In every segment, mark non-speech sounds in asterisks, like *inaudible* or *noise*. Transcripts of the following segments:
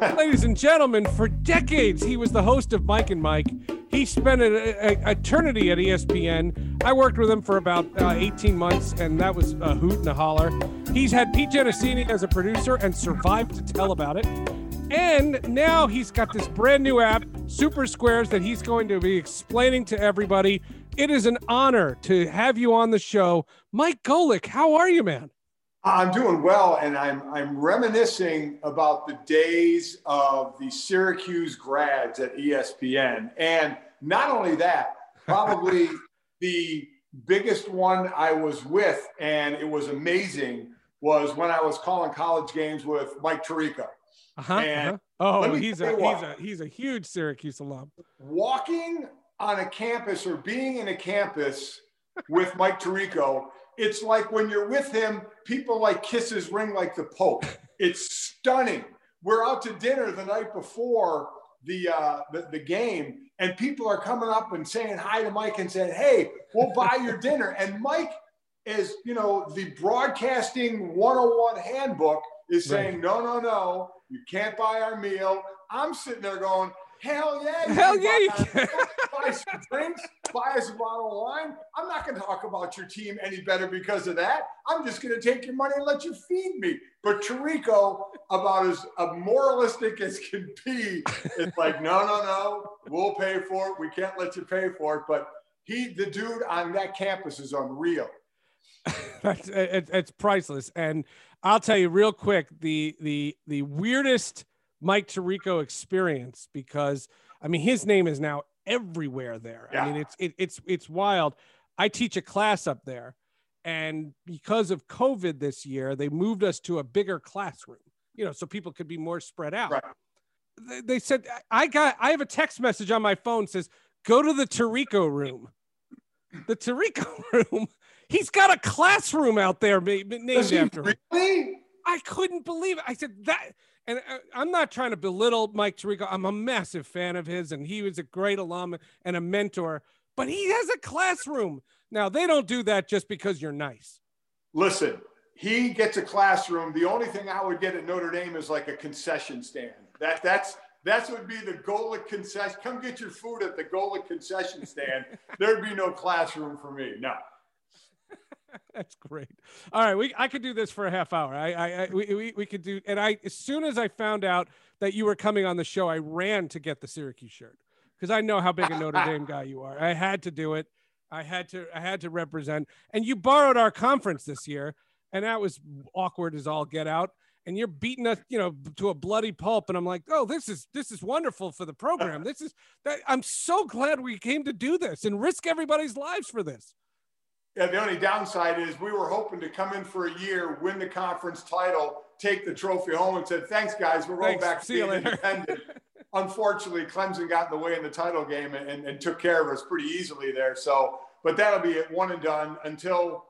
Ladies and gentlemen, for decades he was the host of Mike and Mike. He spent an eternity at ESPN. I worked with him for about uh, 18 months, and that was a hoot and a holler. He's had Pete Gianesini as a producer and survived to tell about it. And now he's got this brand new app, Super Squares, that he's going to be explaining to everybody. It is an honor to have you on the show. Mike Golic, how are you, man? I'm doing well, and I'm I'm reminiscing about the days of the Syracuse grads at ESPN, and not only that, probably *laughs* the biggest one I was with, and it was amazing, was when I was calling college games with Mike Tirico. Uh-huh, uh-huh. Oh, he's a he's a he's a huge Syracuse alum. Walking on a campus or being in a campus with Mike Tirico it's like when you're with him, people like kiss his ring like the Pope. It's stunning. We're out to dinner the night before the, uh, the, the game, and people are coming up and saying hi to Mike and saying, "Hey, we'll buy your dinner." And Mike is, you know, the broadcasting 101 handbook is saying, right. "No, no, no, you can't buy our meal." I'm sitting there going, Hell yeah. Hell yeah. Can. *laughs* buy some drinks, buy us a bottle of wine. I'm not going to talk about your team any better because of that. I'm just going to take your money and let you feed me. But Tirico, about as moralistic as can be, it's like, no, no, no, we'll pay for it. We can't let you pay for it. But he, the dude on that campus is unreal. *laughs* That's it, it's priceless. And I'll tell you real quick, the the the weirdest – Mike Tirico experience because I mean his name is now everywhere there. Yeah. I mean it's it, it's it's wild. I teach a class up there, and because of COVID this year, they moved us to a bigger classroom. You know, so people could be more spread out. Right. They, they said I got I have a text message on my phone says go to the Tirico room. The Tirico *laughs* room. He's got a classroom out there named after him. Really? I couldn't believe it. I said that and uh, I'm not trying to belittle Mike Tirico. I'm a massive fan of his, and he was a great alum and a mentor. But he has a classroom. Now they don't do that just because you're nice. Listen, he gets a classroom. The only thing I would get at Notre Dame is like a concession stand. That that's that would be the Golic concession. Come get your food at the Golic concession stand. *laughs* There'd be no classroom for me. No. *laughs* That's great. All right, we I could do this for a half hour. I, I, I we, we, we could do. And I, as soon as I found out that you were coming on the show, I ran to get the Syracuse shirt because I know how big a Notre Dame guy you are. I had to do it. I had to. I had to represent. And you borrowed our conference this year, and that was awkward as all get out. And you're beating us, you know, to a bloody pulp. And I'm like, oh, this is this is wonderful for the program. This is that. I'm so glad we came to do this and risk everybody's lives for this. Yeah, the only downside is we were hoping to come in for a year, win the conference title, take the trophy home, and said, "Thanks, guys, we're going back to being independent." *laughs* Unfortunately, Clemson got in the way in the title game and, and, and took care of us pretty easily there. So, but that'll be it, one and done until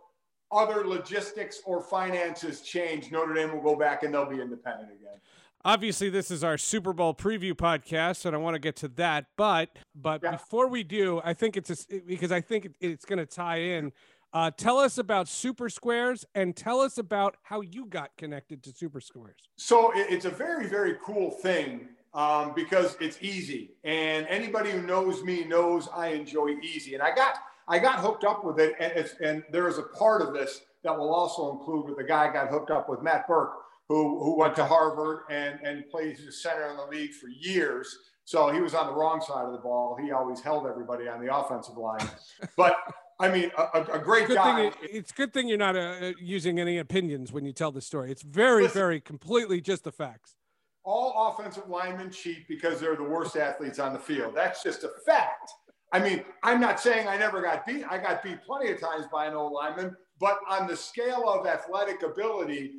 other logistics or finances change. Notre Dame will go back and they'll be independent again. Obviously, this is our Super Bowl preview podcast, and I want to get to that. But but yeah. before we do, I think it's a, because I think it's going to tie in uh, tell us about Super Squares and tell us about how you got connected to Super Squares. So it's a very, very cool thing um, because it's easy, and anybody who knows me knows I enjoy easy. And I got I got hooked up with it, and, and there is a part of this that will also include with the guy I got hooked up with, Matt Birk, who who went to Harvard and and plays the center in the league for years. So he was on the wrong side of the ball. He always held everybody on the offensive line, *laughs* but I mean, a, a great good guy. Thing, it's good thing you're not uh, uh, using any opinions when you tell the story. It's very, Listen, very completely just the facts. All offensive linemen cheat because they're the worst athletes on the field. That's just a fact. I mean, I'm not saying I never got beat. I got beat plenty of times by an old lineman, but on the scale of athletic ability,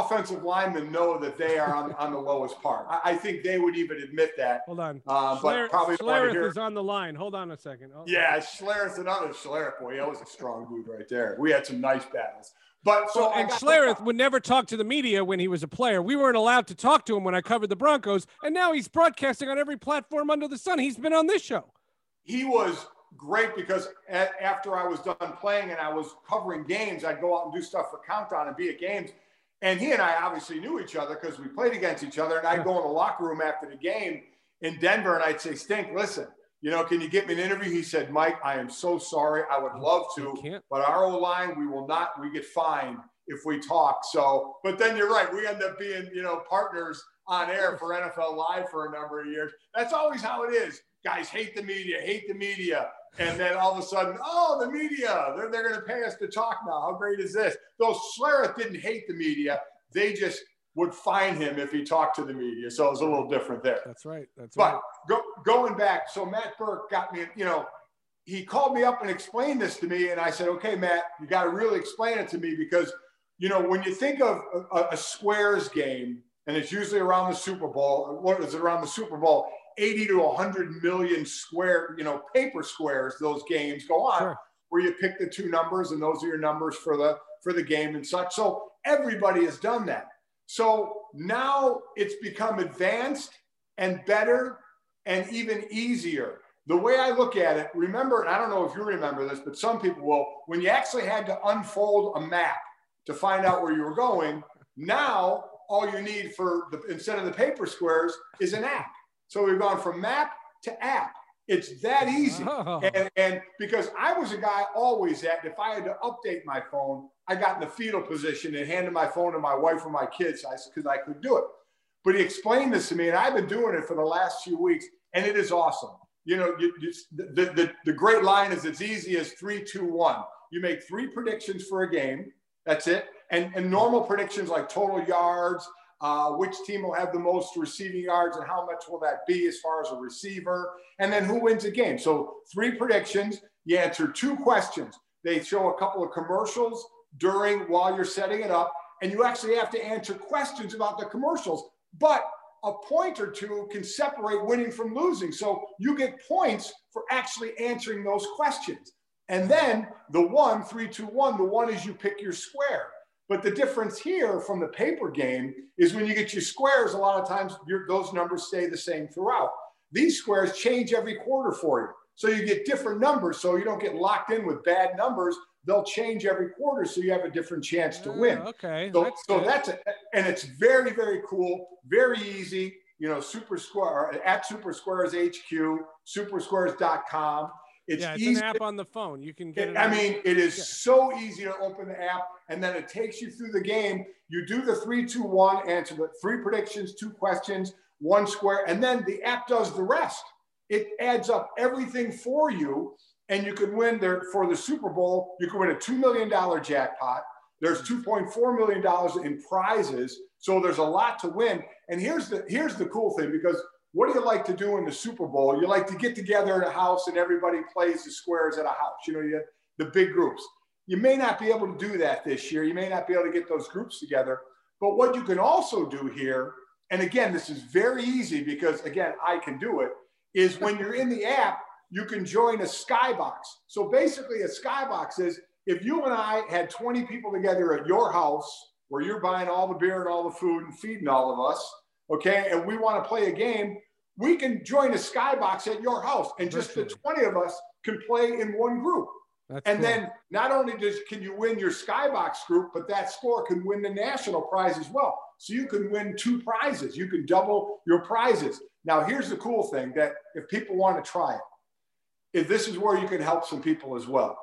offensive linemen know that they are on, on the lowest part. I, I, think they would even admit that. Hold on. Uh, Schler- but probably Schlereth is on the line. Hold on a second. Hold yeah, Schlereth, another Schlereth boy. That was a strong dude right there. We had some nice battles. But so well, and Schlereth would never talk to the media when he was a player. We weren't allowed to talk to him when I covered the Broncos, and now he's broadcasting on every platform under the sun. He's been on this show. He was great because after I was done playing and I was covering games, I'd go out and do stuff for Countdown and be at games And he and I obviously knew each other because we played against each other. And I'd go in the locker room after the game in Denver and I'd say, Stink, listen, you know, can you get me an interview? He said, Mike, I am so sorry. I would love to, but our O line, we will not, we get fined if we talk. So, but then you're right. We end up being, you know, partners on air for NFL Live for a number of years. That's always how it is. Guys hate the media, hate the media. And then all of a sudden, oh, the media, they're, they're going to pay us to talk now. How great is this? Though Schlereth didn't hate the media, they just would find him if he talked to the media. So it was a little different there. That's right. That's but right. Go, going back, so Matt Birk got me, you know, he called me up and explained this to me. And I said, okay, Matt, you got to really explain it to me because, you know, when you think of a, a squares game, and it's usually around the Super Bowl, what is it around the Super Bowl? 80 to 100 million square, you know, paper squares, those games go on sure. where you pick the two numbers and those are your numbers for the for the game and such. So everybody has done that. So now it's become advanced and better and even easier. The way I look at it, remember, and I don't know if you remember this, but some people will, when you actually had to unfold a map to find out where you were going, now all you need for the instead of the paper squares is an app. So we've gone from map to app. It's that easy. Oh. And, and because I was a guy always that if I had to update my phone, I got in the fetal position and handed my phone to my wife or my kids because I could do it. But he explained this to me, and I've been doing it for the last few weeks, and it is awesome. You know, you, you, the, the, the great line is it's easy as three, two, one. You make three predictions for a game. That's it. And, and normal predictions like total yards, uh, which team will have the most receiving yards and how much will that be as far as a receiver, and then who wins the game. So, three predictions. You answer two questions. They show a couple of commercials during while you're setting it up, and you actually have to answer questions about the commercials. But a point or two can separate winning from losing. So, you get points for actually answering those questions. And then the one, three, two, one, the one is you pick your square. But the difference here from the paper game is when you get your squares, a lot of times those numbers stay the same throughout. These squares change every quarter for you. So you get different numbers. So you don't get locked in with bad numbers. They'll change every quarter. So you have a different chance to win. Uh, okay. So that's, so that's a, and it's very, very cool, very easy. You know, Super Square at Super Squares HQ, supersquares.com. It's, yeah, it's easy. an app on the phone. You can get it. I mean, it is yeah. so easy to open the app, and then it takes you through the game. You do the three, two, one, answer the three predictions, two questions, one square, and then the app does the rest. It adds up everything for you, and you can win there for the Super Bowl. You can win a two million dollar jackpot. There's mm-hmm. two point four million dollars in prizes, so there's a lot to win. And here's the here's the cool thing because what do you like to do in the Super Bowl? You like to get together in a house and everybody plays the squares at a house. You know, you the big groups. You may not be able to do that this year. You may not be able to get those groups together. But what you can also do here, and again, this is very easy because again, I can do it, is when you're in the app, you can join a skybox. So basically, a skybox is if you and I had 20 people together at your house where you're buying all the beer and all the food and feeding all of us, okay, and we want to play a game, we can join a skybox at your house and just the 20 of us can play in one group. That's and cool. then not only does can you win your skybox group, but that score can win the national prize as well. So you can win two prizes. You can double your prizes. Now here's the cool thing that if people want to try it, if this is where you can help some people as well.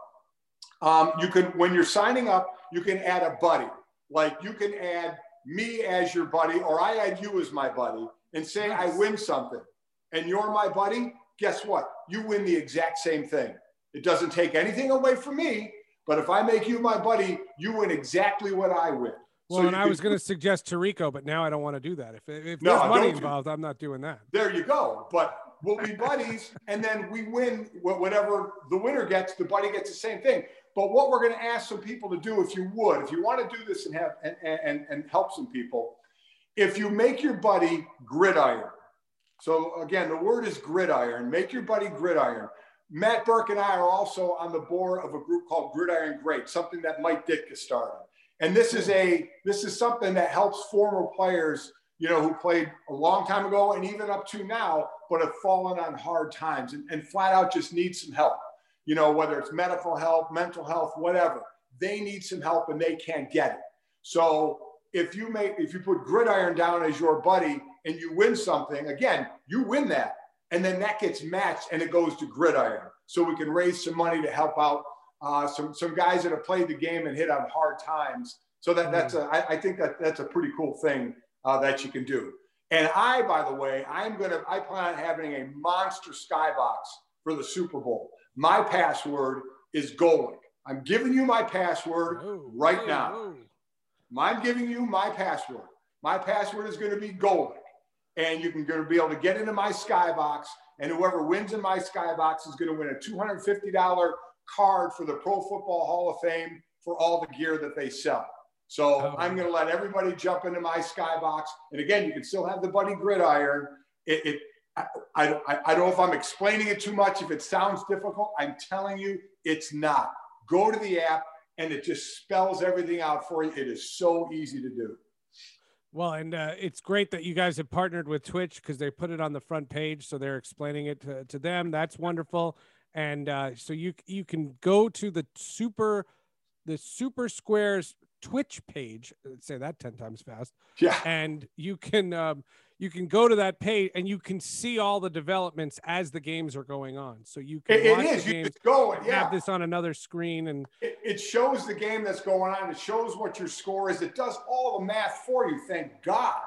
Um, you can when you're signing up, you can add a buddy. Like you can add me as your buddy, or I add you as my buddy, and say nice. I win something, and you're my buddy, guess what? You win the exact same thing. It doesn't take anything away from me, but if I make you my buddy, you win exactly what I win. Well, so and I was going to suggest Tirico, but now I don't want to do that. If, if no, there's money involved, I'm not doing that. There you go. But we'll be buddies, and then we win whatever the winner gets. The buddy gets the same thing. But what we're going to ask some people to do, if you would, if you want to do this and have and, and, and help some people, if you make your buddy gridiron. So again, the word is gridiron. Make your buddy gridiron. Matt Birk and I are also on the board of a group called Gridiron Great, something that Mike Ditka started. And this is a this is something that helps former players, you know, who played a long time ago and even up to now, but have fallen on hard times and, and flat out just need some help you know, whether it's medical help, mental health, whatever. They need some help and they can't get it. So if you make if you put gridiron down as your buddy and you win something, again, you win that, and then that gets matched and it goes to gridiron, so we can raise some money to help out uh, some some guys that have played the game and hit on hard times. So that that's a I, I think that that's a pretty cool thing uh, that you can do. And I, by the way, I'm gonna I plan on having a monster skybox for the Super Bowl. My password is Golic. I'm giving you my password whoa, right whoa, now. Whoa. I'm giving you my password. My password is going to be Golic. And you're going to be able to get into my skybox. And whoever wins in my skybox is going to win a $250 card for the Pro Football Hall of Fame for all the gear that they sell. So oh. I'm going to let everybody jump into my skybox. And again, you can still have the Buddy Gridiron. It, it I, I, I don't know if I'm explaining it too much. If it sounds difficult, I'm telling you it's not. Go to the app and it just spells everything out for you. It is so easy to do. Well, and uh, it's great that you guys have partnered with Twitch because they put it on the front page, so they're explaining it to, to them. That's wonderful, and uh, so you you can go to the super the Super Squares Twitch page. Say that ten times fast. Yeah, and you can um, you can go to that page and you can see all the developments as the games are going on. So you can it, watch it is. the games, going. Yeah. have this on another screen and it, it, shows the game that's going on. It shows what your score is. It does all the math for you. Thank God.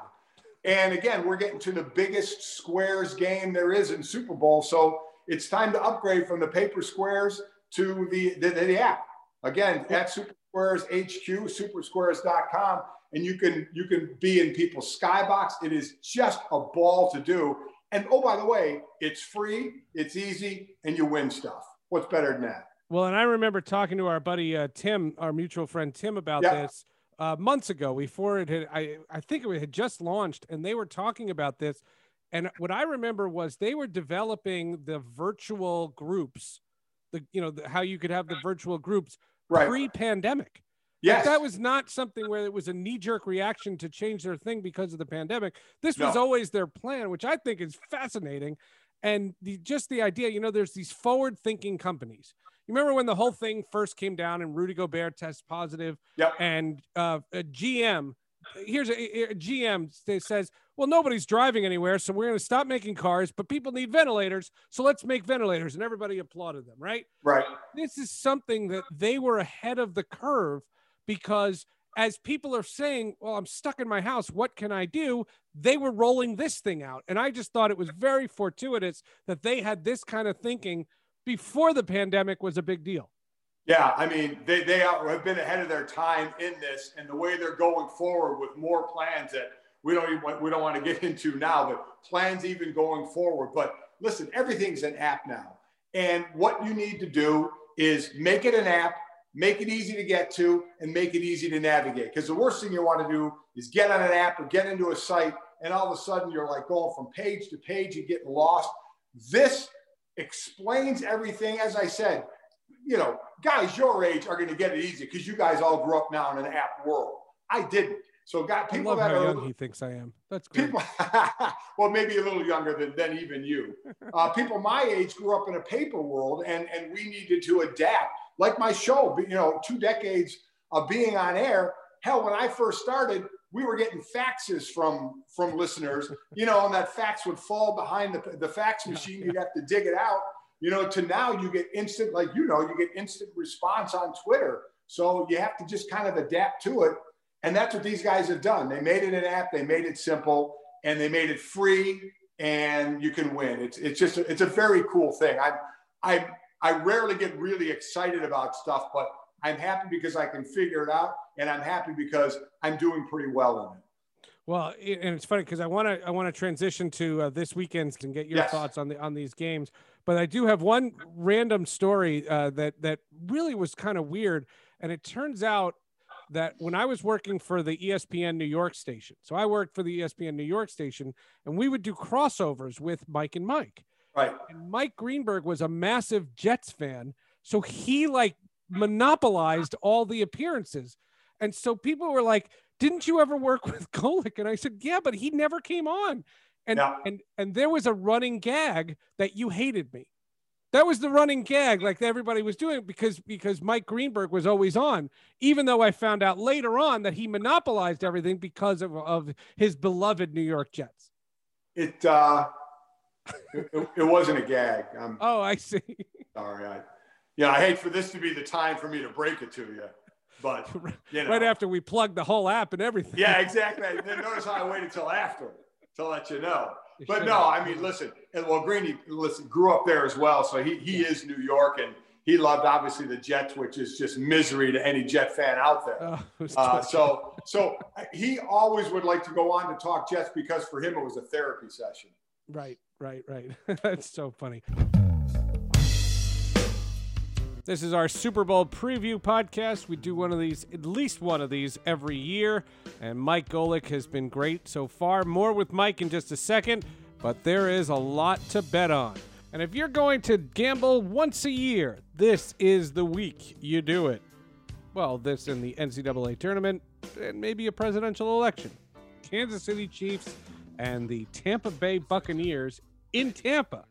And again, we're getting to the biggest squares game there is in Super Bowl. So it's time to upgrade from the paper squares to the, the, the app. Again, at Super Squares HQ, supersquares.com and you can you can be in people's skybox. It is just a ball to do. And oh, by the way, it's free, it's easy, and you win stuff. What's better than that? Well, and I remember talking to our buddy uh, Tim, our mutual friend Tim, about yeah. this uh, months ago. Before it had, I I think it had just launched, and they were talking about this. And what I remember was they were developing the virtual groups, the you know the, how you could have the virtual groups right. pre-pandemic. Yes. that was not something where it was a knee jerk reaction to change their thing because of the pandemic. This was no. always their plan, which I think is fascinating. And the, just the idea, you know, there's these forward thinking companies. You remember when the whole thing first came down and Rudy Gobert tests positive yep. and uh, a GM, here's a, a GM says, well, nobody's driving anywhere, so we're going to stop making cars, but people need ventilators, so let's make ventilators. And everybody applauded them, right? Right. This is something that they were ahead of the curve because as people are saying, well, I'm stuck in my house. What can I do? They were rolling this thing out. And I just thought it was very fortuitous that they had this kind of thinking before the pandemic was a big deal. Yeah, I mean, they, they have been ahead of their time in this and the way they're going forward with more plans that we don't even, we don't want to get *laughs* into now, but plans even going forward. But listen, everything's an app now. And what you need to do is make it an app make it easy to get to, and make it easy to navigate. Because the worst thing you want to do is get on an app or get into a site, and all of a sudden you're like going from page to page and getting lost. This explains everything. As I said, you know, guys your age are going to get it easy because you guys all grew up now in an app world. I didn't. So got people that are young he thinks I am. That's good. People, *laughs* well, maybe a little younger than, than even you. *laughs* Uh, people my age grew up in a paper world, and and we needed to adapt like my show, you know, two decades of being on air. Hell, when I first started, we were getting faxes from from listeners, you know, and that fax would fall behind the, the fax machine. You'd have to dig it out, you know, to now you get instant, like, you know, you get instant response on Twitter. So you have to just kind of adapt to it. And that's what these guys have done. They made it an app, they made it simple, and they made it free, and you can win. It's, it's just, a, it's a very cool thing. I, I, I rarely get really excited about stuff, but I'm happy because I can figure it out, and I'm happy because I'm doing pretty well in it. Well, and it's funny because I want to I want to transition to uh, this weekend and get your yes. thoughts on the on these games. But I do have one random story uh, that that really was kind of weird, and it turns out that when I was working for the ESPN New York station, so I worked for the ESPN New York station, and we would do crossovers with Mike and Mike. Right. And Mike Greenberg was a massive Jets fan. So he like monopolized all the appearances. And so people were like, didn't you ever work *laughs* with Golic? And I said, yeah, but he never came on. And, yeah. and, and there was a running gag that you hated me. That was the running gag, like everybody was doing because because Mike Greenberg was always on. Even though I found out later on that he monopolized everything because of, of his beloved New York Jets. It uh, it, it, wasn't a gag. I'm, oh, I see. *laughs* Sorry, I yeah, I hate for this to be the time for me to break it to you, but *laughs* you know. right after we plugged the whole app and everything. Yeah, *laughs* exactly. then notice how I waited till after to let you know but no, I mean, listen, and well, Greeny, listen, grew up there as well, so he he is New York, and he loved obviously the Jets, which is just misery to any Jet fan out there. Oh, uh, so so he always would like to go on to talk Jets because for him it was a therapy session. Right, right, right. *laughs* That's so funny. This is our Super Bowl preview podcast. We do one of these, at least one of these every year. And Mike Golic has been great so far. More with Mike in just a second, but there is a lot to bet on. And if you're going to gamble once a year, this is the week you do it. Well, this in the NCAA tournament and maybe a presidential election. Kansas City Chiefs and the Tampa Bay Buccaneers in Tampa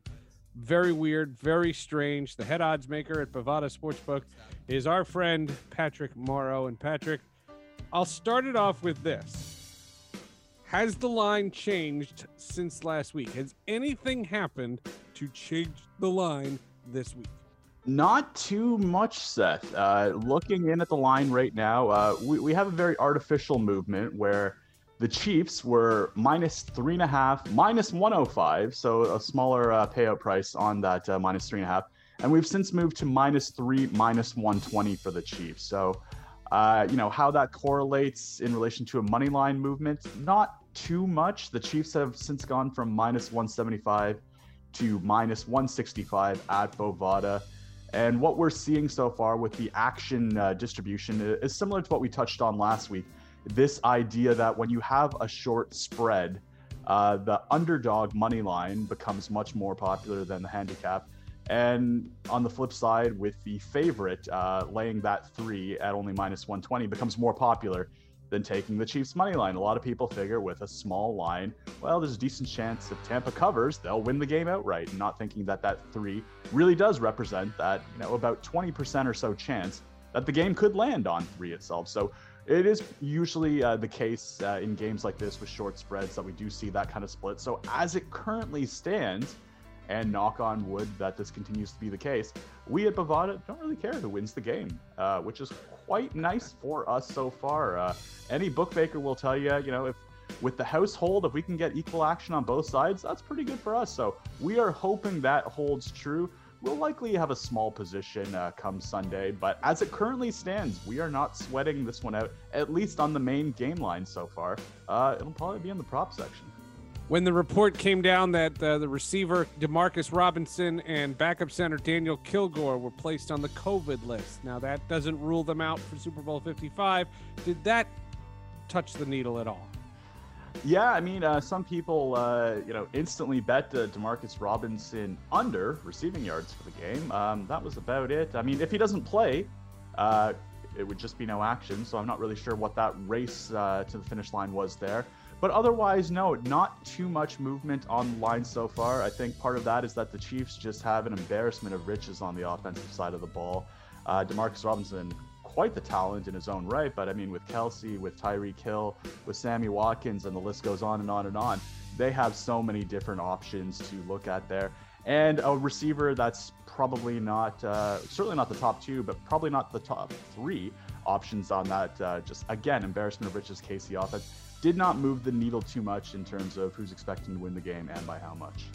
very weird, very strange. The head odds maker at Bovada Sportsbook is our friend Patrick Morrow. And Patrick, I'll start it off with this. Has the line changed since last week? Has anything happened to change the line this week? Not too much, Seth. Uh, looking in at the line right now, uh, we, we have a very artificial movement where the Chiefs were minus three and a half, minus 105, so a smaller uh, payout price on that uh, minus three and a half. And we've since moved to minus three, minus 120 for the Chiefs. So, uh, you know, how that correlates in relation to a money line movement, not too much. The Chiefs have since gone from minus 175 to minus 165 at Bovada. And what we're seeing so far with the action uh, distribution is similar to what we touched on last week this idea that when you have a short spread, uh, the underdog money line becomes much more popular than the handicap. And on the flip side, with the favorite uh, laying that three at only minus 120 becomes more popular than taking the Chiefs money line. A lot of people figure with a small line, well, there's a decent chance if Tampa covers, they'll win the game outright. And not thinking that that three really does represent that, you know, about 20% or so chance that the game could land on three itself. So it is usually uh, the case uh, in games like this with short spreads that we do see that kind of split. So as it currently stands, and knock on wood that this continues to be the case, we at Bovada don't really care who wins the game, uh, which is quite nice for us so far. Uh, any bookmaker will tell you, you know, if with the household, if we can get equal action on both sides, that's pretty good for us. So we are hoping that holds true we'll likely have a small position uh, come Sunday, but as it currently stands, we are not sweating this one out, at least on the main game line so far. Uh, it'll probably be in the prop section. When the report came down that uh, the receiver Demarcus Robinson and backup center Daniel Kilgore were placed on the COVID list. Now, that doesn't rule them out for Super Bowl 55. Did that touch the needle at all? Yeah, I mean, uh, some people, uh, you know, instantly bet uh, Demarcus Robinson under receiving yards for the game. Um, that was about it. I mean, if he doesn't play, uh, it would just be no action. So I'm not really sure what that race uh, to the finish line was there. But otherwise, no, not too much movement on the line so far. I think part of that is that the Chiefs just have an embarrassment of riches on the offensive side of the ball. Uh, Demarcus Robinson quite the talent in his own right. But I mean, with Kelce, with Tyreek Hill, with Sammy Watkins, and the list goes on and on and on. They have so many different options to look at there. And a receiver that's probably not, uh, certainly not the top two, but probably not the top three options on that. Uh, just again, embarrassment of riches, KC offense did not move the needle too much in terms of who's expecting to win the game and by how much.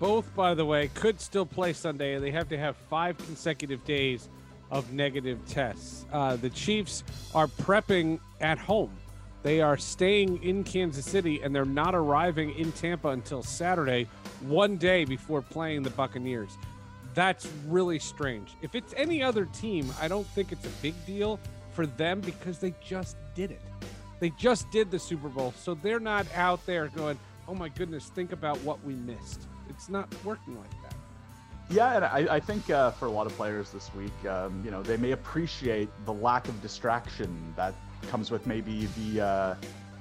Both, by the way, could still play Sunday. And they have to have five consecutive days of negative tests. Uh, the Chiefs are prepping at home. They are staying in Kansas City and they're not arriving in Tampa until Saturday, one day before playing the Buccaneers. That's really strange. If it's any other team, I don't think it's a big deal for them because they just did it. They just did the Super Bowl. So they're not out there going, oh my goodness, think about what we missed. It's not working like that. Yeah, and I, I think uh, for a lot of players this week, um, you know, they may appreciate the lack of distraction that comes with maybe the, uh,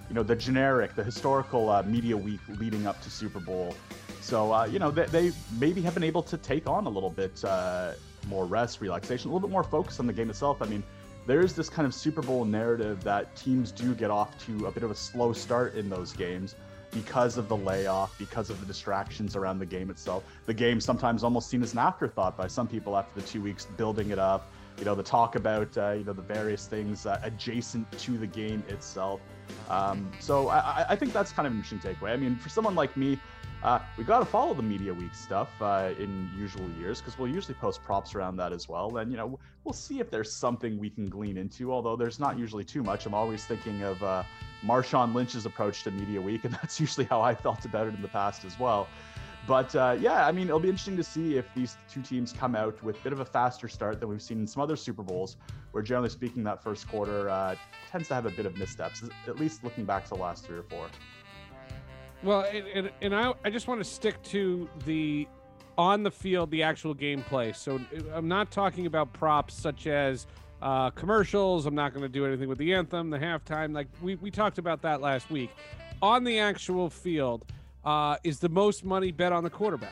you know, the generic, the historical uh, media week leading up to Super Bowl. So, uh, you know, they, they, maybe have been able to take on a little bit uh, more rest, relaxation, a little bit more focus on the game itself. I mean, there's this kind of Super Bowl narrative that teams do get off to a bit of a slow start in those games because of the layoff, because of the distractions around the game itself. The game sometimes almost seen as an afterthought by some people after the two weeks building it up. You know, the talk about uh, you know the various things uh, adjacent to the game itself. Um, so I, I think that's kind of an interesting takeaway. I mean, for someone like me, uh, we got to follow the media week stuff uh, in usual years because we'll usually post props around that as well. And you know, we'll see if there's something we can glean into. Although there's not usually too much. I'm always thinking of uh, Marshawn Lynch's approach to media week, *laughs* and that's usually how I felt about it in the past as well. But uh, yeah, I mean, it'll be interesting to see if these two teams come out with a bit of a faster start than we've seen in some other Super Bowls, where generally speaking, that first quarter uh, tends to have a bit of missteps, at least looking back to the last three or four. Well, and, and, and I, I just want to stick to the on the field, the actual gameplay. So I'm not talking about props such as uh, commercials. I'm not going to do anything with the anthem, the halftime. Like we, we talked about that last week. On the actual field, uh, is the most money bet on the quarterbacks.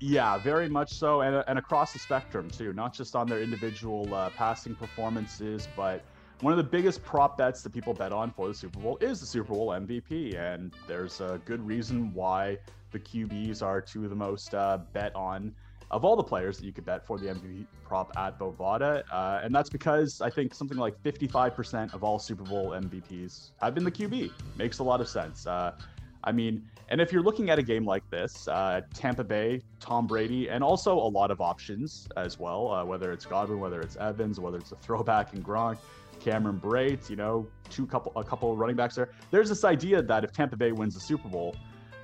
Yeah, very much so, and, and across the spectrum too, not just on their individual uh, passing performances, but one of the biggest prop bets that people bet on for the Super Bowl is the Super Bowl MVP, and there's a good reason why the QBs are two of the most uh, bet on of all the players that you could bet for the MVP prop at Bovada. Uh, and that's because I think something like 55% of all Super Bowl MVPs have been the QB. Makes a lot of sense. Uh, I mean, and if you're looking at a game like this, uh, Tampa Bay, Tom Brady, and also a lot of options as well, uh, whether it's Godwin, whether it's Evans, whether it's a throwback in Gronk, Cameron Brate, you know, two couple a couple running backs there. There's this idea that if Tampa Bay wins the Super Bowl,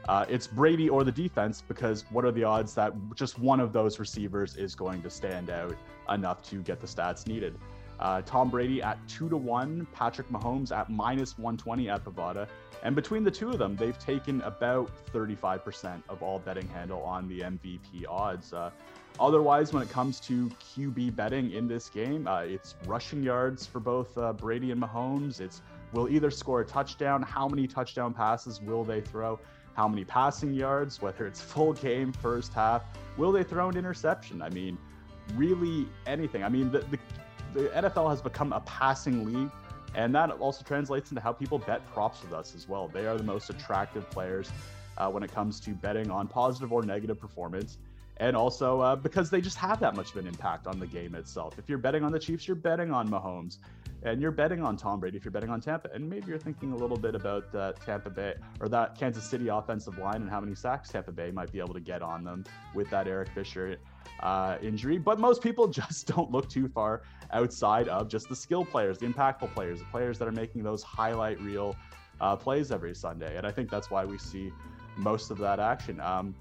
uh, it's Brady or the defense because what are the odds that just one of those receivers is going to stand out enough to get the stats needed? Uh, Tom Brady at two to one, Patrick Mahomes at minus 120 at Bovada. And between the two of them, they've taken about 35% of all betting handle on the MVP odds. Uh, Otherwise, when it comes to QB betting in this game, uh, it's rushing yards for both uh, Brady and Mahomes. It's will either score a touchdown, how many touchdown passes will they throw, how many passing yards, whether it's full game, first half, will they throw an interception? I mean, really anything. I mean, the, the, the NFL has become a passing league. And that also translates into how people bet props with us as well. They are the most attractive players uh, when it comes to betting on positive or negative performance and also uh, because they just have that much of an impact on the game itself. If you're betting on the Chiefs, you're betting on Mahomes, and you're betting on Tom Brady if you're betting on Tampa, and maybe you're thinking a little bit about uh, Tampa Bay or that Kansas City offensive line and how many sacks Tampa Bay might be able to get on them with that Eric Fisher uh, injury. But most people *laughs* just don't look too far outside of just the skill players, the impactful players, the players that are making those highlight reel uh, plays every Sunday, and I think that's why we see most of that action. Um,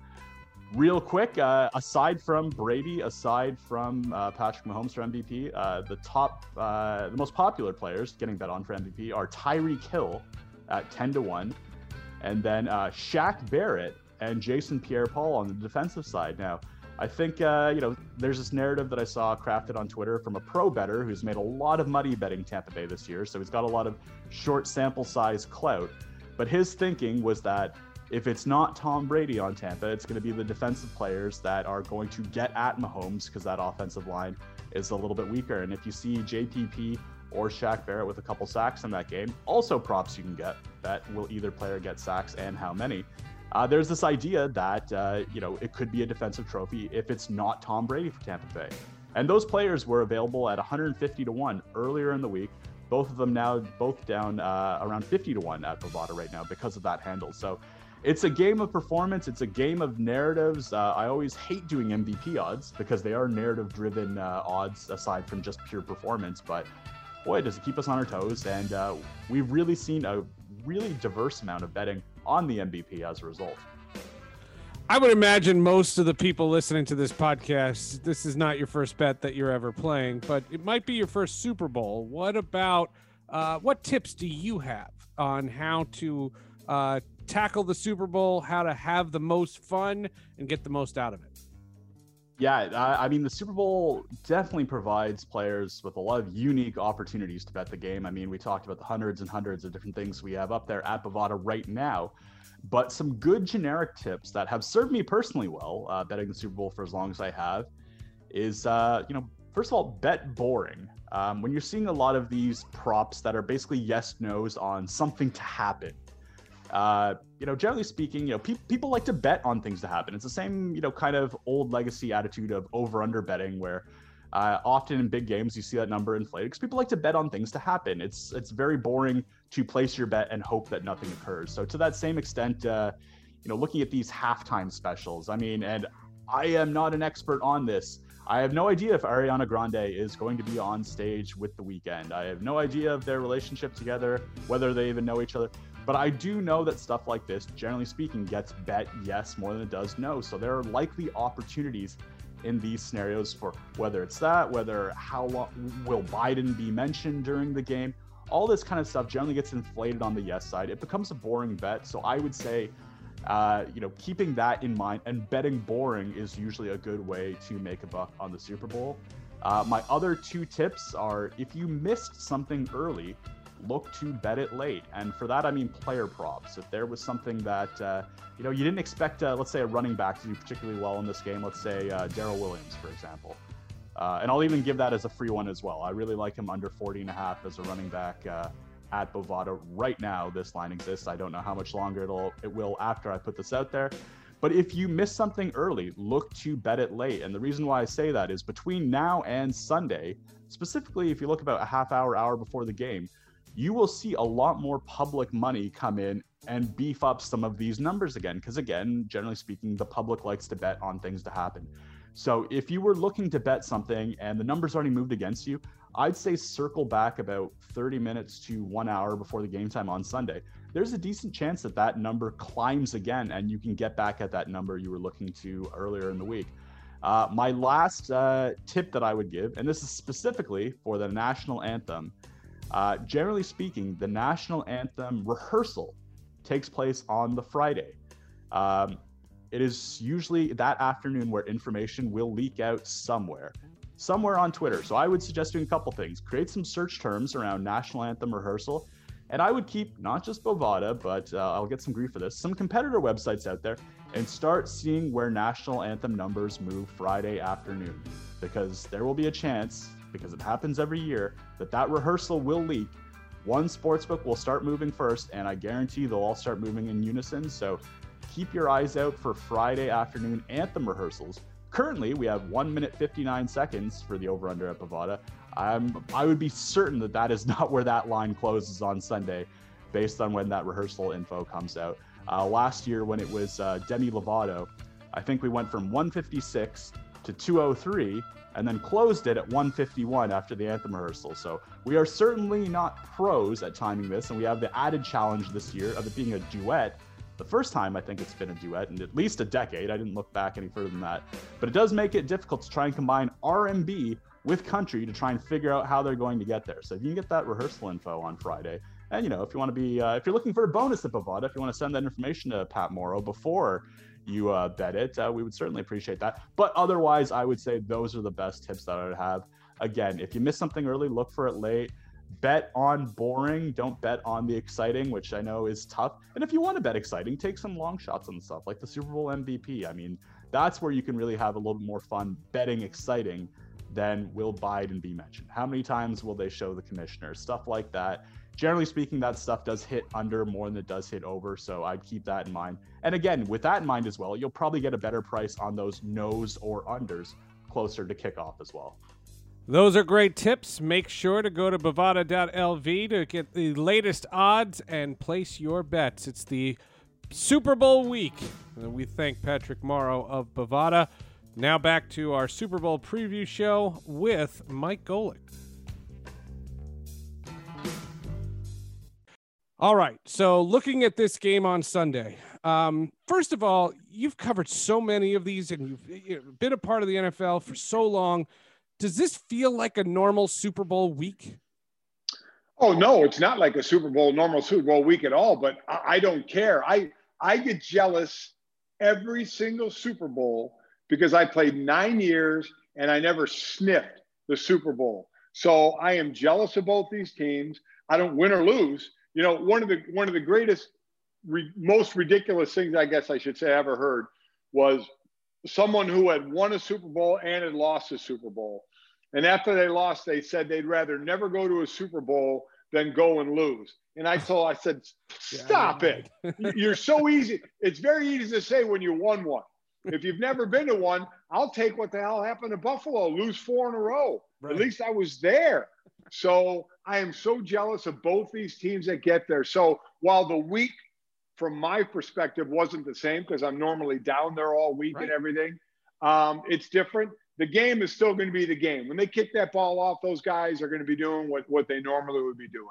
real quick, uh, aside from Brady, aside from uh, Patrick Mahomes for MVP, uh, the top, uh, the most popular players getting bet on for MVP are Tyreek Hill at 10 to 1, and then uh, Shaq Barrett and Jason Pierre Paul on the defensive side. Now, I think, uh, you know, there's this narrative that I saw crafted on Twitter from a pro bettor who's made a lot of money betting Tampa Bay this year. So he's got a lot of short sample size clout. But his thinking was that if it's not Tom Brady on Tampa, it's going to be the defensive players that are going to get at Mahomes because that offensive line is a little bit weaker. And if you see JPP or Shaq Barrett with a couple sacks in that game, also props you can get that will either player get sacks and how many. Uh, there's this idea that uh, you know it could be a defensive trophy if it's not Tom Brady for Tampa Bay, and those players were available at 150 to one earlier in the week. Both of them now both down uh, around 50 to one at Bovada right now because of that handle. So it's a game of performance. It's a game of narratives. Uh, I always hate doing MVP odds because they are narrative driven uh, odds aside from just pure performance. But boy, does it keep us on our toes. And uh, we've really seen a really diverse amount of betting on the MVP as a result. I would imagine most of the people listening to this podcast, this is not your first bet that you're ever playing, but it might be your first Super Bowl. What about uh, what tips do you have on how to uh, tackle the Super Bowl, how to have the most fun and get the most out of it? Yeah, I, mean, the Super Bowl definitely provides players with a lot of unique opportunities to bet the game. I mean, we talked about the hundreds and hundreds of different things we have up there at Bovada right now, but some good generic tips that have served me personally well, uh, betting the Super Bowl for as long as I have, is, uh, you know, first of all, bet boring. Um, when you're seeing a lot of these props that are basically yes nos on something to happen, uh, you know, generally speaking, you know, pe- people like to bet on things to happen. It's the same, you know, kind of old legacy attitude of over under betting where uh, often in big games you see that number inflated because people like to bet on things to happen. It's it's very boring to place your bet and hope that nothing occurs. So to that same extent, uh, you know, looking at these halftime specials, I mean, and I am not an expert on this. I have no idea if Ariana Grande is going to be on stage with The Weeknd. I have no idea of their relationship together, whether they even know each other. But I do know that stuff like this, generally speaking, gets bet yes more than it does no. So there are likely opportunities in these scenarios for whether it's that, whether how long will Biden be mentioned during the game. All this kind of stuff generally gets inflated on the yes side. It becomes a boring bet. So I would say, uh, you know, keeping that in mind and betting boring is usually a good way to make a buck on the Super Bowl. Uh, my other two tips are if you missed something early, look to bet it late. And for that, I mean player props. If there was something that, uh, you know, you didn't expect, uh, let's say, a running back to do particularly well in this game, let's say uh, Darrel Williams, for example. Uh, and I'll even give that as a free one as well. I really like him under 40 and a half as a running back uh, at Bovada right now. This line exists. I don't know how much longer it'll it will after I put this out there. But if you miss something early, look to bet it late. And the reason why I say that is between now and Sunday, specifically if you look about a half hour, hour before the game, you will see a lot more public money come in and beef up some of these numbers again. Because, again, generally speaking, the public likes to bet on things to happen. So, if you were looking to bet something and the numbers already moved against you, I'd say circle back about 30 minutes to one hour before the game time on Sunday. There's a decent chance that that number climbs again and you can get back at that number you were looking to earlier in the week. Uh, my last uh, tip that I would give, and this is specifically for the national anthem, uh, generally speaking, the national anthem rehearsal takes place on the Friday. Um, it is usually that afternoon where information will leak out somewhere, somewhere on Twitter. So I would suggest doing a couple things: create some search terms around national anthem rehearsal, and I would keep not just Bovada, but uh, I'll get some grief for this, some competitor websites out there, and start seeing where national anthem numbers move Friday afternoon, because there will be a chance because it happens every year, that that rehearsal will leak. One sportsbook will start moving first, and I guarantee they'll all start moving in unison. So keep your eyes out for Friday afternoon anthem rehearsals. Currently, we have one minute 59 seconds for the over under at Bovada. I'm, I would be certain that that is *laughs* not where that line closes on Sunday based on when that rehearsal info comes out. Uh, last year, when it was uh, Demi Lovato, I think we went from 156 to 203 and then closed it at 151 after the anthem rehearsal. So we are certainly not pros at timing this, and we have the added challenge this year of it being a duet. The first time I think it's been a duet in at least a decade. I didn't look back any further than that, but it does make it difficult to try and combine R&B with country to try and figure out how they're going to get there. So if you can get that rehearsal info on Friday, and you know if you want to be uh, if you're looking for a bonus at Bovada, if you want to send that information to Pat Morrow before you uh, bet it, uh, we would certainly appreciate that. But otherwise, I would say those are the best tips that I would have. Again, if you miss something early, look for it late. Bet on boring, don't bet on the exciting, which I know is tough. And if you want to bet exciting, take some long shots on stuff like the Super Bowl MVP. I mean, that's where you can really have a little bit more fun betting exciting than will Biden be mentioned. How many times will they show the commissioner? Stuff like that generally speaking, that stuff does hit under more than it does hit over. So I'd keep that in mind. And again, with that in mind as well, you'll probably get a better price on those nos or unders closer to kickoff as well. Those are great tips. Make sure to go to bovada.lv to get the latest odds and place your bets. It's the Super Bowl week. And we thank Patrick Morrow of Bovada. Now back to our Super Bowl preview show with Mike Golic. All right. So looking at this game on Sunday, um, first of all, you've covered so many of these and you've, been a part of the NFL for so long. Does this feel like a normal Super Bowl week? Oh no, it's not like a Super Bowl normal Super Bowl week at all. But I, I don't care. I I get jealous every single Super Bowl because I played nine years and I never sniffed the Super Bowl. So I am jealous of both these teams. I don't win or lose. You know, one of the one of the greatest, re, most ridiculous things I guess I should say I ever heard was someone who had won a Super Bowl and had lost a Super Bowl. And after they lost, they said they'd rather never go to a Super Bowl than go and lose. And I told, I said, stop yeah, it. You're so easy. It's very easy to say when you won one. If you've never been to one, I'll take what the hell happened to Buffalo, lose four in a row. Right. At least I was there. So I am so jealous of both these teams that get there. So while the week, from my perspective, wasn't the same because I'm normally down there all week right. and everything, um, it's different. The game is still going to be the game. When they kick that ball off, those guys are going to be doing what, what they normally would be doing.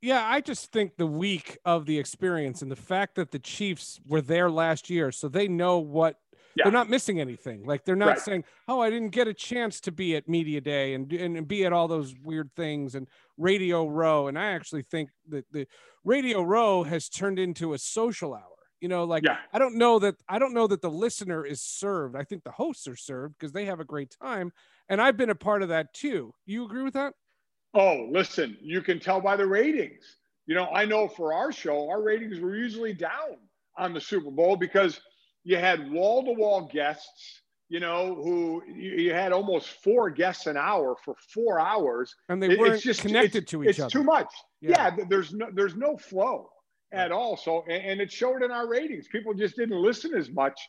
Yeah, I just think the week of the experience and the fact that the Chiefs were there last year, so they know what yeah. they're not missing anything. Like they're not right. saying, "Oh, I didn't get a chance to be at media day and, and be at all those weird things and Radio Row." And I actually think that the Radio Row has turned into a social hour. You know, like yeah. I don't know that I don't know that the listener is served. I think the hosts are served because they have a great time, and I've been a part of that too. You agree with that? Oh, listen, you can tell by the ratings. You know, I know for our show, our ratings were usually down on the Super Bowl because you had wall to wall guests, you know, who you had almost four guests an hour for four hours. And they weren't just, connected to each it's other. It's too much. Yeah. yeah. there's no there's no flow at all. So and, and, it showed in our ratings. People just didn't listen as much,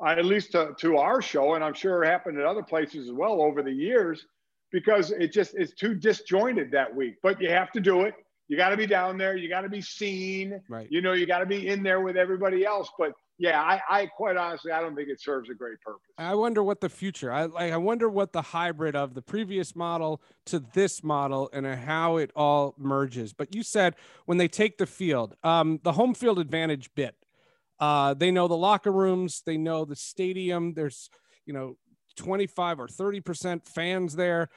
uh, at least to, to our show, and I'm sure it happened at other places as well over the years because it just is too disjointed that week. But you have to do it. You got to be down there. You got to be seen. Right. You know, you got to be in there with everybody else. But yeah, I, I quite honestly, I don't think it serves a great purpose. I wonder what the future. I like. I wonder what the hybrid of the previous model to this model and how it all merges. But you said when they take the field, um, the home field advantage bit. Uh, they know the locker rooms. They know the stadium. There's you know 25 or 30% fans there.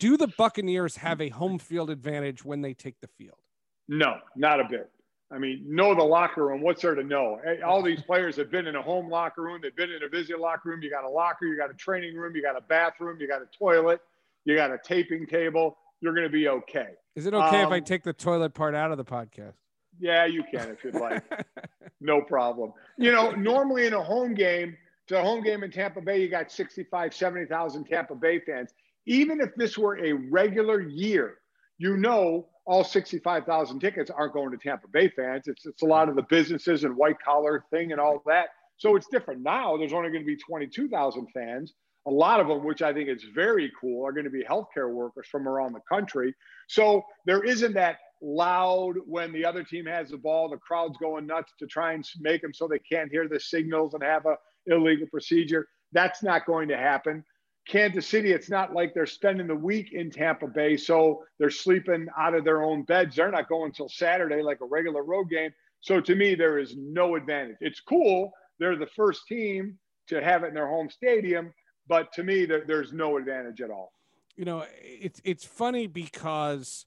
Do the Buccaneers have a home field advantage when they take the field? No, not a bit. I mean, know the locker room. What's there to know? All these players have been in a home locker room. They've been in a visiting locker room. You got a locker, you got a training room, you got a bathroom, you got a toilet, you got a taping table. You're going to be okay. Is it okay um, if I um, take the toilet part out of the podcast? Yeah, you can if you'd like. *laughs* no problem. You know, normally in a home game, to a home game in Tampa Bay, you got 65, 70,000 Tampa Bay fans. Even if this were a regular year, you know all 65,000 tickets aren't going to Tampa Bay fans. It's, it's a lot of the businesses and white collar thing and all that. So it's different now. There's only going to be 22,000 fans. A lot of them, which I think is very cool, are going to be healthcare workers from around the country. So there isn't that loud when the other team has the ball, the crowd's going nuts to try and make them so they can't hear the signals and have a illegal procedure. That's not going to happen. Kansas City, it's not like they're spending the week in Tampa Bay, so they're sleeping out of their own beds. They're not going until Saturday like a regular road game. So to me, there is no advantage. It's cool. They're the first team to have it in their home stadium, but to me, there, there's no advantage at all. You know, it's it's funny because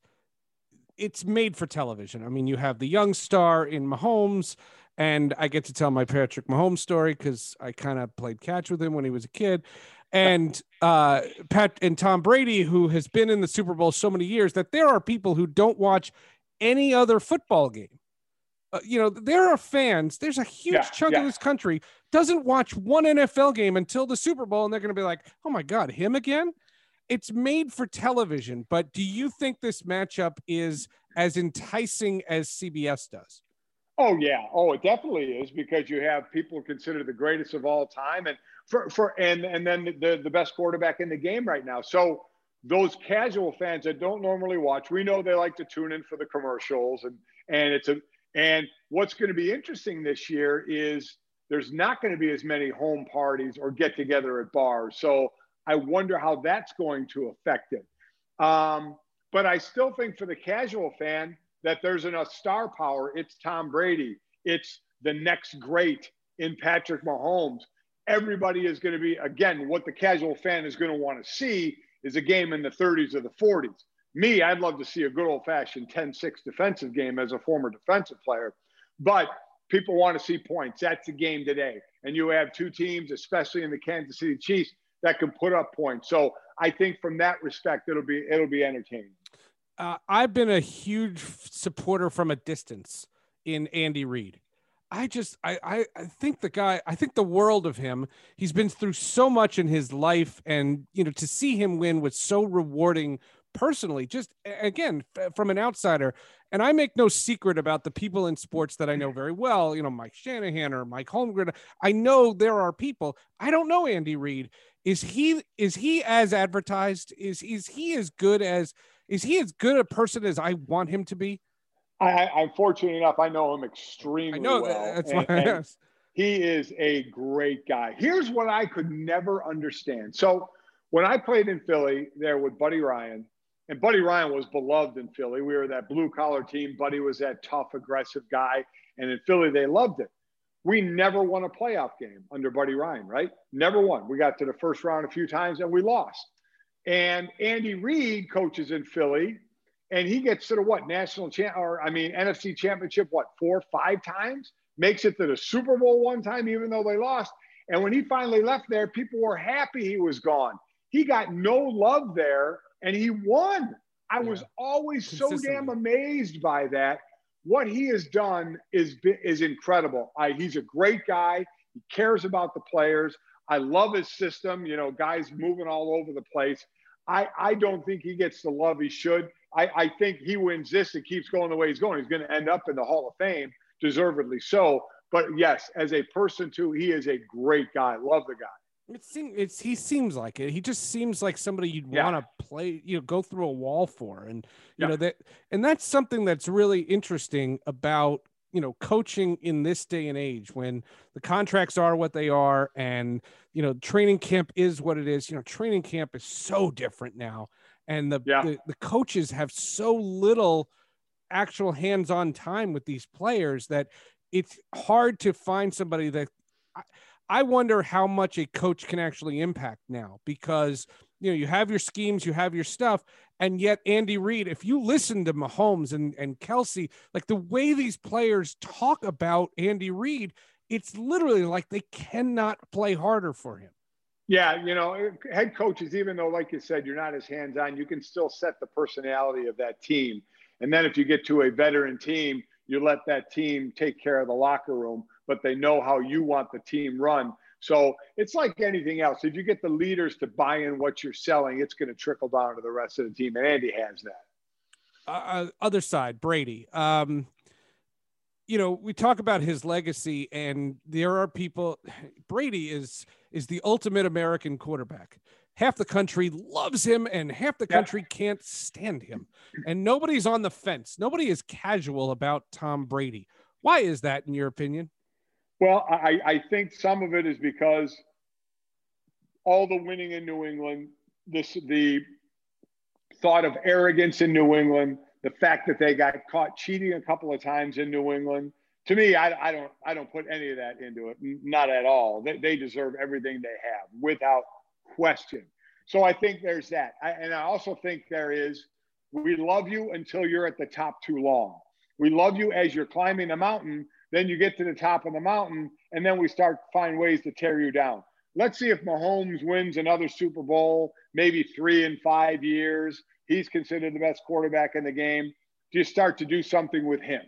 it's made for television. I mean, you have the young star in Mahomes and I get to tell my Patrick Mahomes story because I kind of played catch with him when he was a kid. And uh, Pat and Tom Brady, who has been in the Super Bowl so many years, that there are people who don't watch any other football game. Uh, you know, there are fans. There's a huge yeah, chunk yeah. of this country doesn't watch one NFL game until the Super Bowl, and they're going to be like, "Oh my God, him again." It's made for television, but do you think this matchup is as enticing as CBS does? Oh yeah, oh it definitely is because you have people considered the greatest of all time, and for for and and then the the best quarterback in the game right now. So those casual fans that don't normally watch, we know they like to tune in for the commercials, and and it's a and what's going to be interesting this year is there's not going to be as many home parties or get together at bars. So I wonder how that's going to affect it. Um, but I still think for the casual fan that there's enough star power. It's Tom Brady. It's the next great in Patrick Mahomes. Everybody is going to be, again, what the casual fan is going to want to see is a game in the 30s or the 40s. Me, I'd love to see a good old fashioned 10 6 defensive game as a former defensive player. But People want to see points. That's the game today. And you have two teams, especially in the Kansas City Chiefs, that can put up points. So I think from that respect, it'll be it'll be entertaining. Uh, I've been a huge supporter from a distance in Andy Reid. I just I, I I think the guy I think the world of him. He's been through so much in his life, and you know to see him win was so rewarding personally. Just again from an outsider, and I make no secret about the people in sports that I know very well. You know Mike Shanahan or Mike Holmgren. I know there are people. I don't know Andy Reid. Is he is he as advertised? Is is he as good as is he as good a person as I want him to be? I, I'm fortunate enough. I know him extremely I know well. that's and- why I and asked. he is a great guy. Here's what I could never understand. So when I played in Philly there with Buddy Ryan, and Buddy Ryan was beloved in Philly. We were that blue collar team. Buddy was that tough, aggressive guy. And in Philly, they loved it. We never won a playoff game under Buddy Ryan, right? Never won. We got to the first round a few times and we lost. And Andy Reid coaches in Philly, and he gets to the what national champ or I mean NFC championship what four five times? Makes it to the Super Bowl one time even though they lost. And when he finally left there people were happy he was gone. He got no love there and he won. I was always so damn amazed by that. What he has done is is incredible. I, he's a great guy. He cares about the players I love his system you know guys moving all over the place I, I don't think he gets the love he should. I, I think he wins this and keeps going the way he's going. He's going to end up in the Hall of Fame, deservedly so. But yes, as a person too, he is a great guy. Love the guy. It seems it's he seems like it. He just seems like somebody you'd Yeah. want to play, you know, go through a wall for, and you Yeah. know that, and that's something that's really interesting about you know coaching in this day and age when the contracts are what they are, and you know training camp is what it is. You know, training camp is so different now, and the Yeah. the, the coaches have so little actual hands-on time with these players that it's hard to find somebody that I, I wonder how much a coach can actually impact now because you know you have your schemes, you have your stuff, and yet Andy Reid, if you listen to Mahomes and and Kelce, like the way these players talk about Andy Reid, it's literally like they cannot play harder for him. Yeah, you know, head coaches, even though, like you said, you're not as hands on, you can still set the personality of that team. And then if you get to a veteran team, you let that team take care of the locker room, but they know how you want the team run. So it's like anything else. If you get the leaders to buy in what you're selling, it's going to trickle down to the rest of the team. And Andy has that. uh, other side, Brady. Um, you know, we talk about his legacy, and there are people. Brady is is the ultimate American quarterback. Half the country loves him, and half the Yeah. country can't stand him. And nobody's on the fence. Nobody is casual about Tom Brady. Why is that, in your opinion? Well, I, I think some of it is because all the winning in New England, this the thought of arrogance in New England, the fact that they got caught cheating a couple of times in New England. To me, I, I don't I don't put any of that into it. Not at all. They, they deserve everything they have without question. So I think there's that. I, and I also think there is we love you until you're at the top too long. We love you as you're climbing the mountain. Then you get to the top of the mountain, and then we start to find ways to tear you down. Let's see if Mahomes wins another Super Bowl, maybe three in five years. He's considered the best quarterback in the game. Do you start to do something with him?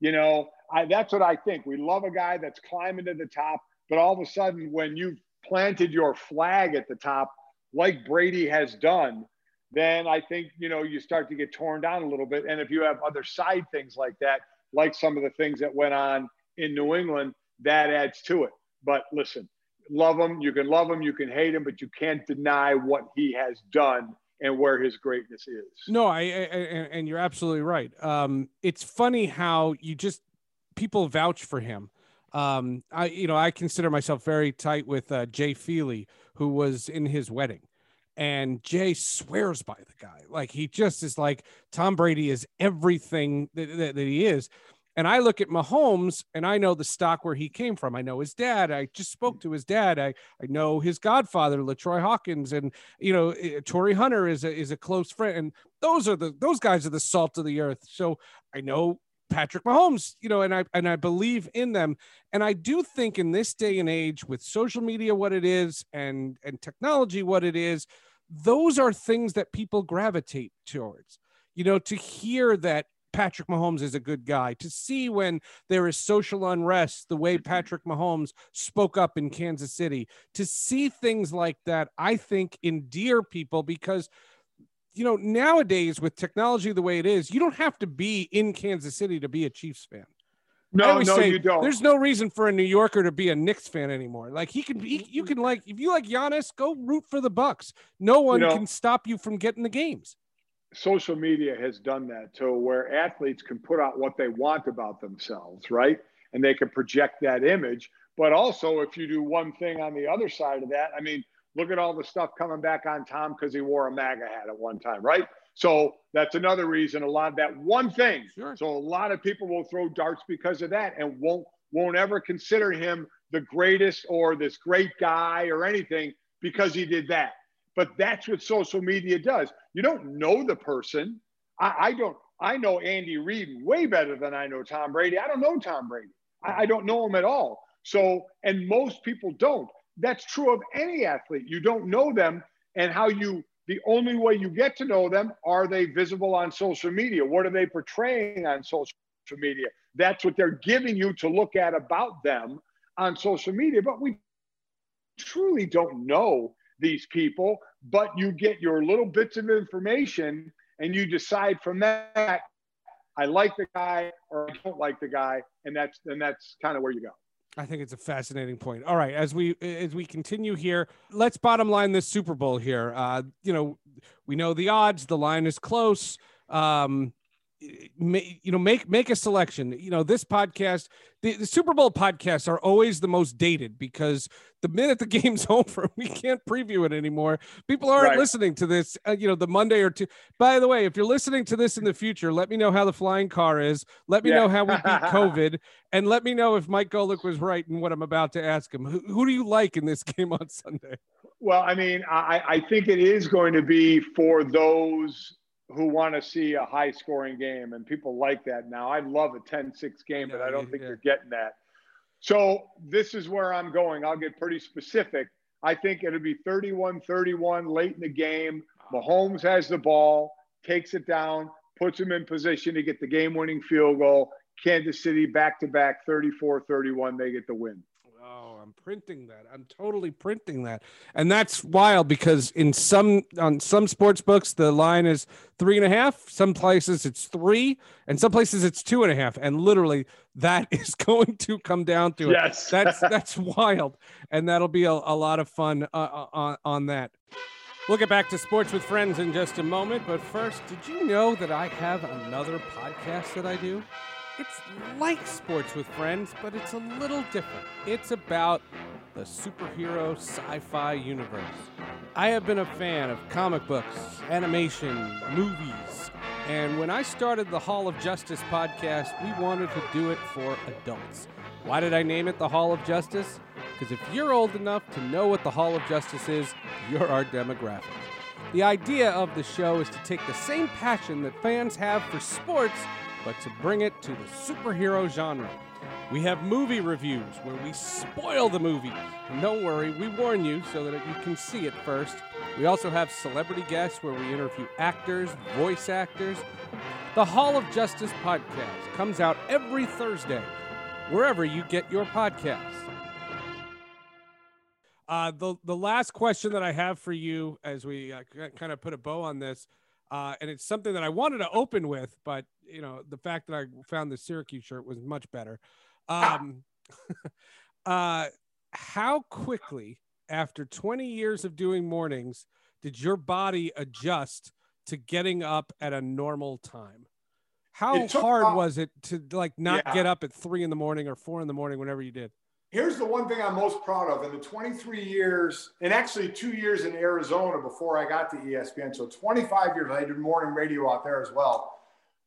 You know, I, that's what I think. We love a guy that's climbing to the top, but all of a sudden, when you've planted your flag at the top, like Brady has done, then I think you know you start to get torn down a little bit. And if you have other side things like that, like some of the things that went on in New England, that adds to it. But listen, love him. You can love him, you can hate him, but you can't deny what he has done and where his greatness is. No, I, I and you're absolutely right. Um, it's funny how you just people vouch for him. Um, I you know I consider myself very tight with uh, Jay Feely, who was in his wedding, and Jay swears by the guy. Like he just is like Tom Brady is everything that, that, that he is. And I look at Mahomes and I know the stock where he came from. I know his dad. I just spoke to his dad. I, I know his godfather, Latroy Hawkins, and you know, eh, Torii Hunter is a is a close friend. And those are the those guys are the salt of the earth. So I know Patrick Mahomes, you know, and I and I believe in them. And I do think in this day and age with social media what it is and and technology what it is, those are things that people gravitate towards. You know, to hear that Patrick Mahomes is a good guy, to see when there is social unrest, the way mm-hmm. Patrick Mahomes spoke up in Kansas City, to see things like that, I think endear people because you know, nowadays with technology the way it is, you don't have to be in Kansas City to be a Chiefs fan. No, no, say, you don't. There's no reason for a New Yorker to be a Knicks fan anymore. Like he can, he, you can like if you like Giannis, go root for the Bucks. No one you know, can stop you from getting the games. Social media has done that to where athletes can put out what they want about themselves, right? And they can project that image. But also, if you do one thing on the other side of that, I mean, Look at all the stuff coming back on Tom because he wore a MAGA hat at one time, right? So that's another reason a lot of that one thing. Sure. So a lot of people will throw darts because of that and won't won't ever consider him the greatest or this great guy or anything because he did that. But that's what social media does. You don't know the person. I, I don't. I know Andy Reid way better than I know Tom Brady. I don't know Tom Brady. I, I don't know him at all. So, and most people don't that's true of any athlete. You don't know them and how you the only way you get to know them are they visible on social media? What are they portraying on social media? That's what they're giving you to look at about them on social media. But we truly don't know these people, but you get your little bits of information and you decide from that I like the guy or I don't like the guy and that's and that's kind of where you go. I think it's a fascinating point. All right, as we as we continue here, let's bottom line this Super Bowl here. Uh, you know, we know the odds. The line is close. Um, you know make make a selection. You know this podcast the, the, super bowl podcasts are always the most dated because the minute the *laughs* game's over we can't preview it anymore. People aren't right. listening to this uh, you know the monday or two by the way if you're listening to this in the future let me know how the flying car is. Let me yeah. know how we beat *laughs* covid. And let me know if mike golic was right in what i'm about to ask him. Who, who do you like in this *laughs* game on sunday? Well i mean i i think it is going to be for those who want to see a high scoring game and people like that now. I love a 10 6 game, but I don't think you're getting that. So this is where I'm going. I'll get pretty specific. I think it'll be 31 31 late in the game. Mahomes has the ball, takes it down, puts him in position to get the game winning field goal. Kansas City back to back 34 31. They get the win. I'm printing that. I'm totally printing that. And that's wild because in some on some sports books the line is three and a half. Some places it's three, and some places it's two and a half. And literally that *laughs* is going to come down to yes. *laughs* That's that's wild, and that'll be a, a lot of fun uh, uh, on on that. We'll get back to sports with friends in just a moment, but first, did you know that I have another podcast that I do? It's like sports with friends, but it's a little different. It's about the superhero sci fi universe. I have been a fan of comic books, animation, movies, and when I started the Hall of Justice podcast, we wanted to do it for adults. Why did I name it the Hall of Justice? Because if you're old enough to know what the Hall of Justice is, you're our demographic. The idea of the show is to take the same passion that fans have for sports but to bring it to the superhero genre. We have movie reviews where we spoil the movie. And don't worry, we warn you so that you can see it first. We also have celebrity guests where we interview actors, voice actors. The Hall of Justice podcast comes out every Thursday, wherever you get your podcasts. Uh, the the last question that I have for you, as we uh, kind of put a bow on this, uh, and it's something that I wanted to open with, but you know, the fact that I found the Syracuse shirt was much better. *laughs* Um, *laughs* uh, how quickly, after 20 years of doing mornings, did your body adjust to getting up at a normal time? How hard was it to like not yeah. get up at three in the morning or four in the morning whenever you did? Here's the one thing I'm most proud of in the 23 years, and actually two years in Arizona before I got to ESPN. So 25 years, I did morning radio out there as well.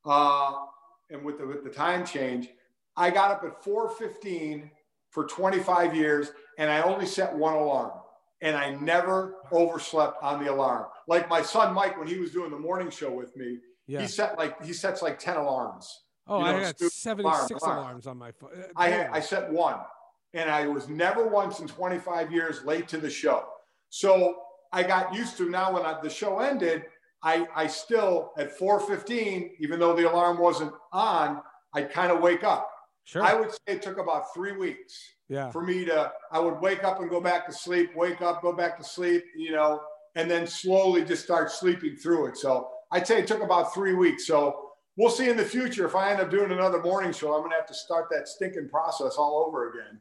Uh, and with the, with the time change, I got up at 4:15 for 25 years, and I only set one alarm, and I never overslept on the alarm. Like my son Mike, when he was doing the morning show with me, yeah. he set like he sets like 10 alarms. Oh, You I know, got stupid 76 alarm, alarm. alarms on my phone. I, damn. I set one, and I was never once in 25 years late to the show. So I got used to now when I, the show ended, I, I still at 4:15, even though the alarm wasn't on, I'd kind of wake up. sure. I would say it took about three weeks yeah. for me to. I would wake up and go back to sleep, wake up, go back to sleep, you know, and then slowly just start sleeping through it. So I'd say it took about three weeks. So we'll see in the future if I end up doing another morning show, I'm gonna have to start that stinking process all over again.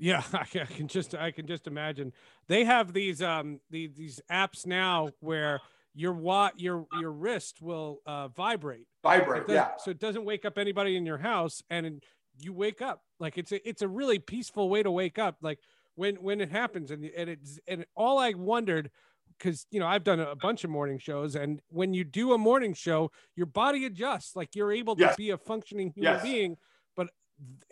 Yeah, *laughs* I can, just I can just imagine. They have these um these these apps now where your what your your wrist will uh, vibrate. Vibrate, does- yeah. So it doesn't wake up anybody in your house, and you wake up. Like it's a it's a really peaceful way to wake up. Like when when it happens, and and it's and all I wondered. Because you know I've done a bunch of morning shows, and when you do a morning show, your body adjusts. Like you're able to Yes. be a functioning human Yes. being. But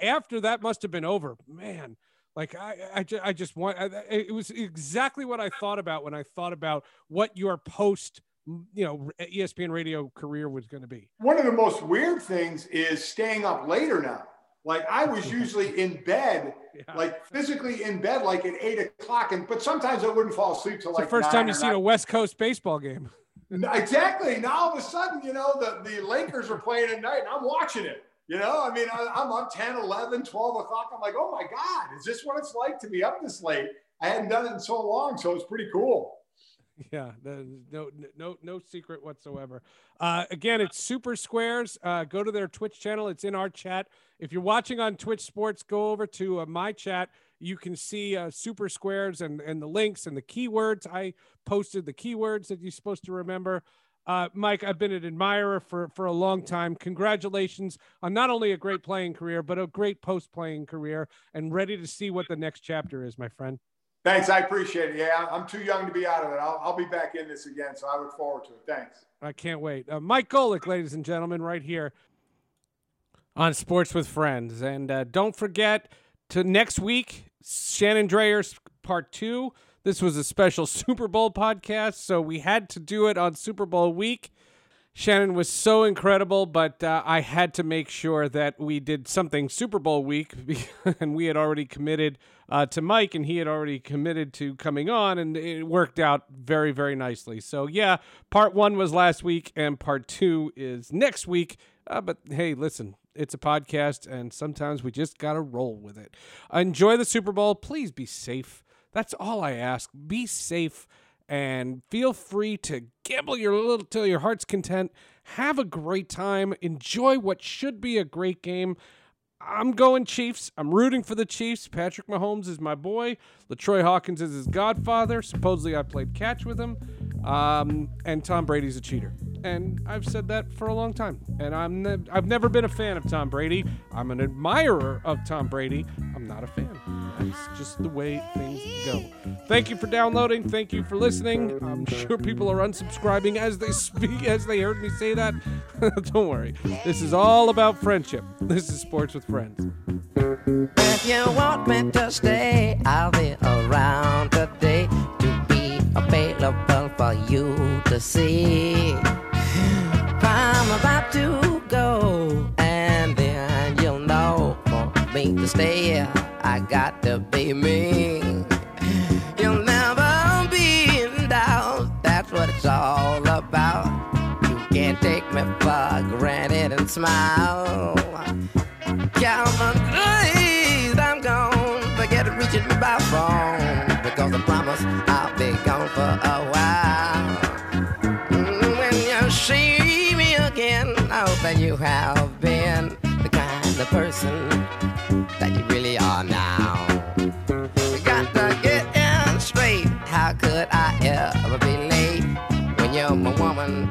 after that must have been over, man. Like I, I, ju- I just want. I, it was exactly what I thought about when I thought about what your post, you know, ESPN eh, radio career was going to be. One of the most weird things is staying up later now. Like I was *laughs* usually in bed, Yeah. like physically in bed, like at eight o'clock, and but sometimes I wouldn't fall asleep till It's like the first time you've seen a West Coast baseball game. Exactly. Now all of a sudden, you know, the, the Lakers are playing at night and I'm watching it. You know, I mean, I, I'm up 10, 11, 12 o'clock. I'm like, oh my God, is this what it's like to be up this late? I hadn't done it in so long. So it's pretty cool. *laughs* Yeah, the, no, no, no secret whatsoever. Uh, again, it's Super Squares. Uh, go to their Twitch channel. It's in our chat. If you're watching on Twitch Sports, go over to uh, my chat. You can see uh, Super Squares and and the links and the keywords. I posted the keywords that you're supposed to remember. Uh, Mike, I've been an admirer for for a long time. Congratulations on not only a great playing career, but a great post playing career, and ready to see what the next chapter is, my friend. Thanks. I appreciate it. Yeah, I'm too young to be out of it. I'll, I'll be back in this again. So I look forward to it. Thanks. I can't wait. Uh, Mike Golic, ladies and gentlemen, right here on Sports with Friends. And uh, don't forget to next week, Shannon Dreyer's part two. This was a special *laughs* Super Bowl podcast, so we had to do it on Super Bowl week. Shannon was so incredible, but uh, I had to make sure that we did something Super Bowl week, *laughs* and we had already committed uh, to Mike, and he had already committed to coming on, and it worked out very, very nicely. So, yeah, part one was last week, and part two is next week. Uh, but hey, listen, it's a podcast, and sometimes we just got to roll with it. Enjoy the Super Bowl. Please be safe. That's all I ask. Be safe and feel free to gamble your little till your heart's content. Have a great time. Enjoy what should be a great game. I'm going Chiefs. I'm rooting for the Chiefs. Patrick Mahomes is my boy. Latroy Hawkins is his godfather. Supposedly, I played catch with him. Um, and Tom Brady's a cheater. And I've said that for a long time. And I'm ne- I've never been a fan of Tom Brady. I'm an admirer of Tom Brady. I'm not a fan. That's just the way things go. Thank you for downloading. Thank you for listening. I'm sure people are unsubscribing as they speak, as they heard me say that. *laughs* Don't worry. This is all about friendship. This is Sports with Friends. If you want me to stay, I'll be around see. I'm about to go, and then you'll know for me to stay. I got to be me. You'll never be in doubt. That's what it's all about. You can't take me for granted and smile. Count my days, I'm gone. Forget reaching me by phone. person that you really are now. You got to get in straight. How could I ever be late when you're my woman?